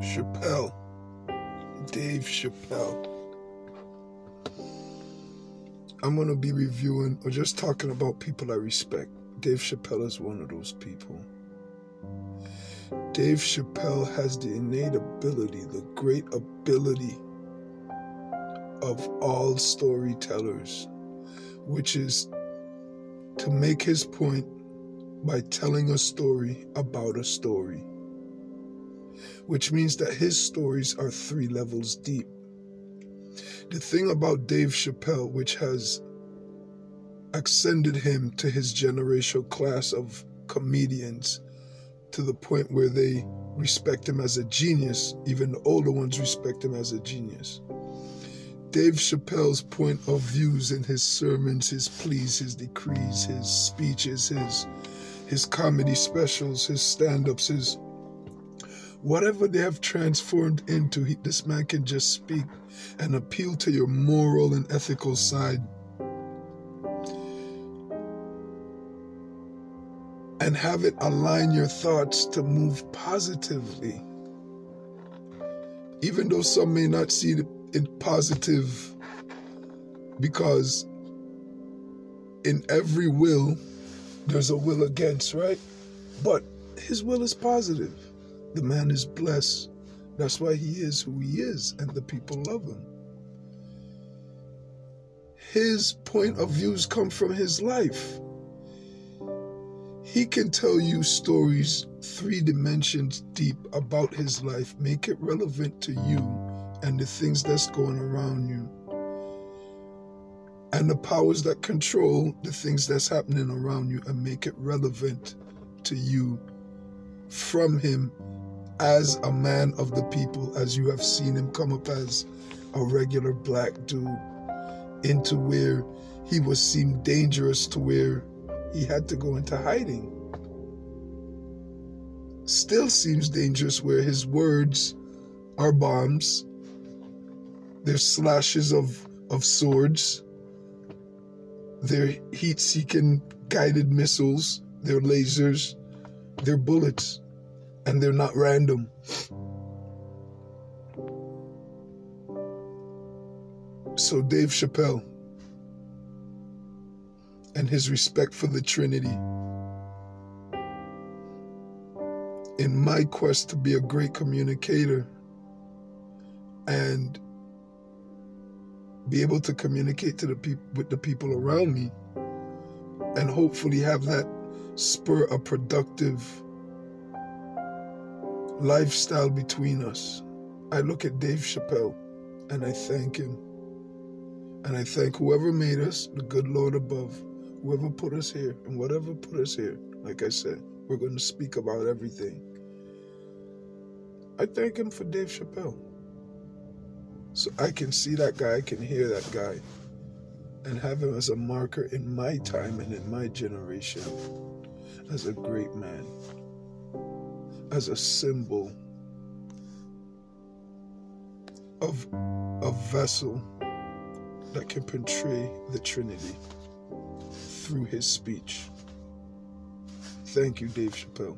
Chappelle, Dave Chappelle. I'm going to be reviewing or just talking about people I respect. Dave Chappelle is one of those people. Dave Chappelle has the innate ability, the great ability of all storytellers, which is to make his point by telling a story about a story, which means that his stories are three levels deep. The thing about Dave Chappelle, which has ascended him to his generational class of comedians to the point where they respect him as a genius, even the older ones respect him as a genius. Dave Chappelle's point of views in his sermons, his pleas, his decrees, his speeches, his his comedy specials, his stand-ups, his whatever they have transformed into, he, this man can just speak and appeal to your moral and ethical side and have it align your thoughts to move positively. Even though some may not see it positive, because in every will, there's a will against, right? But his will is positive. The man is blessed. That's why he is who he is, and the people love him. His point of views come from his life. He can tell you stories three dimensions deep about his life, make it relevant to you and the things that's going around you. And the powers that control the things that's happening around you and make it relevant to you from him as a man of the people, as you have seen him come up as a regular black dude into where he was seemed dangerous to where he had to go into hiding. Still seems dangerous where his words are bombs, they're slashes of, of swords, they're heat seeking guided missiles, they're lasers, they're bullets, and they're not random. So, Dave Chappelle and his respect for the Trinity. In my quest to be a great communicator and be able to communicate to the people with the people around me and hopefully have that spur a productive lifestyle between us. I look at Dave Chappelle and I thank him. And I thank whoever made us, the good Lord above whoever put us here and whatever put us here, like I said, we're going to speak about everything. I thank him for Dave Chappelle. So I can see that guy, I can hear that guy, and have him as a marker in my time and in my generation as a great man, as a symbol of a vessel that can portray the Trinity through his speech. Thank you, Dave Chappelle.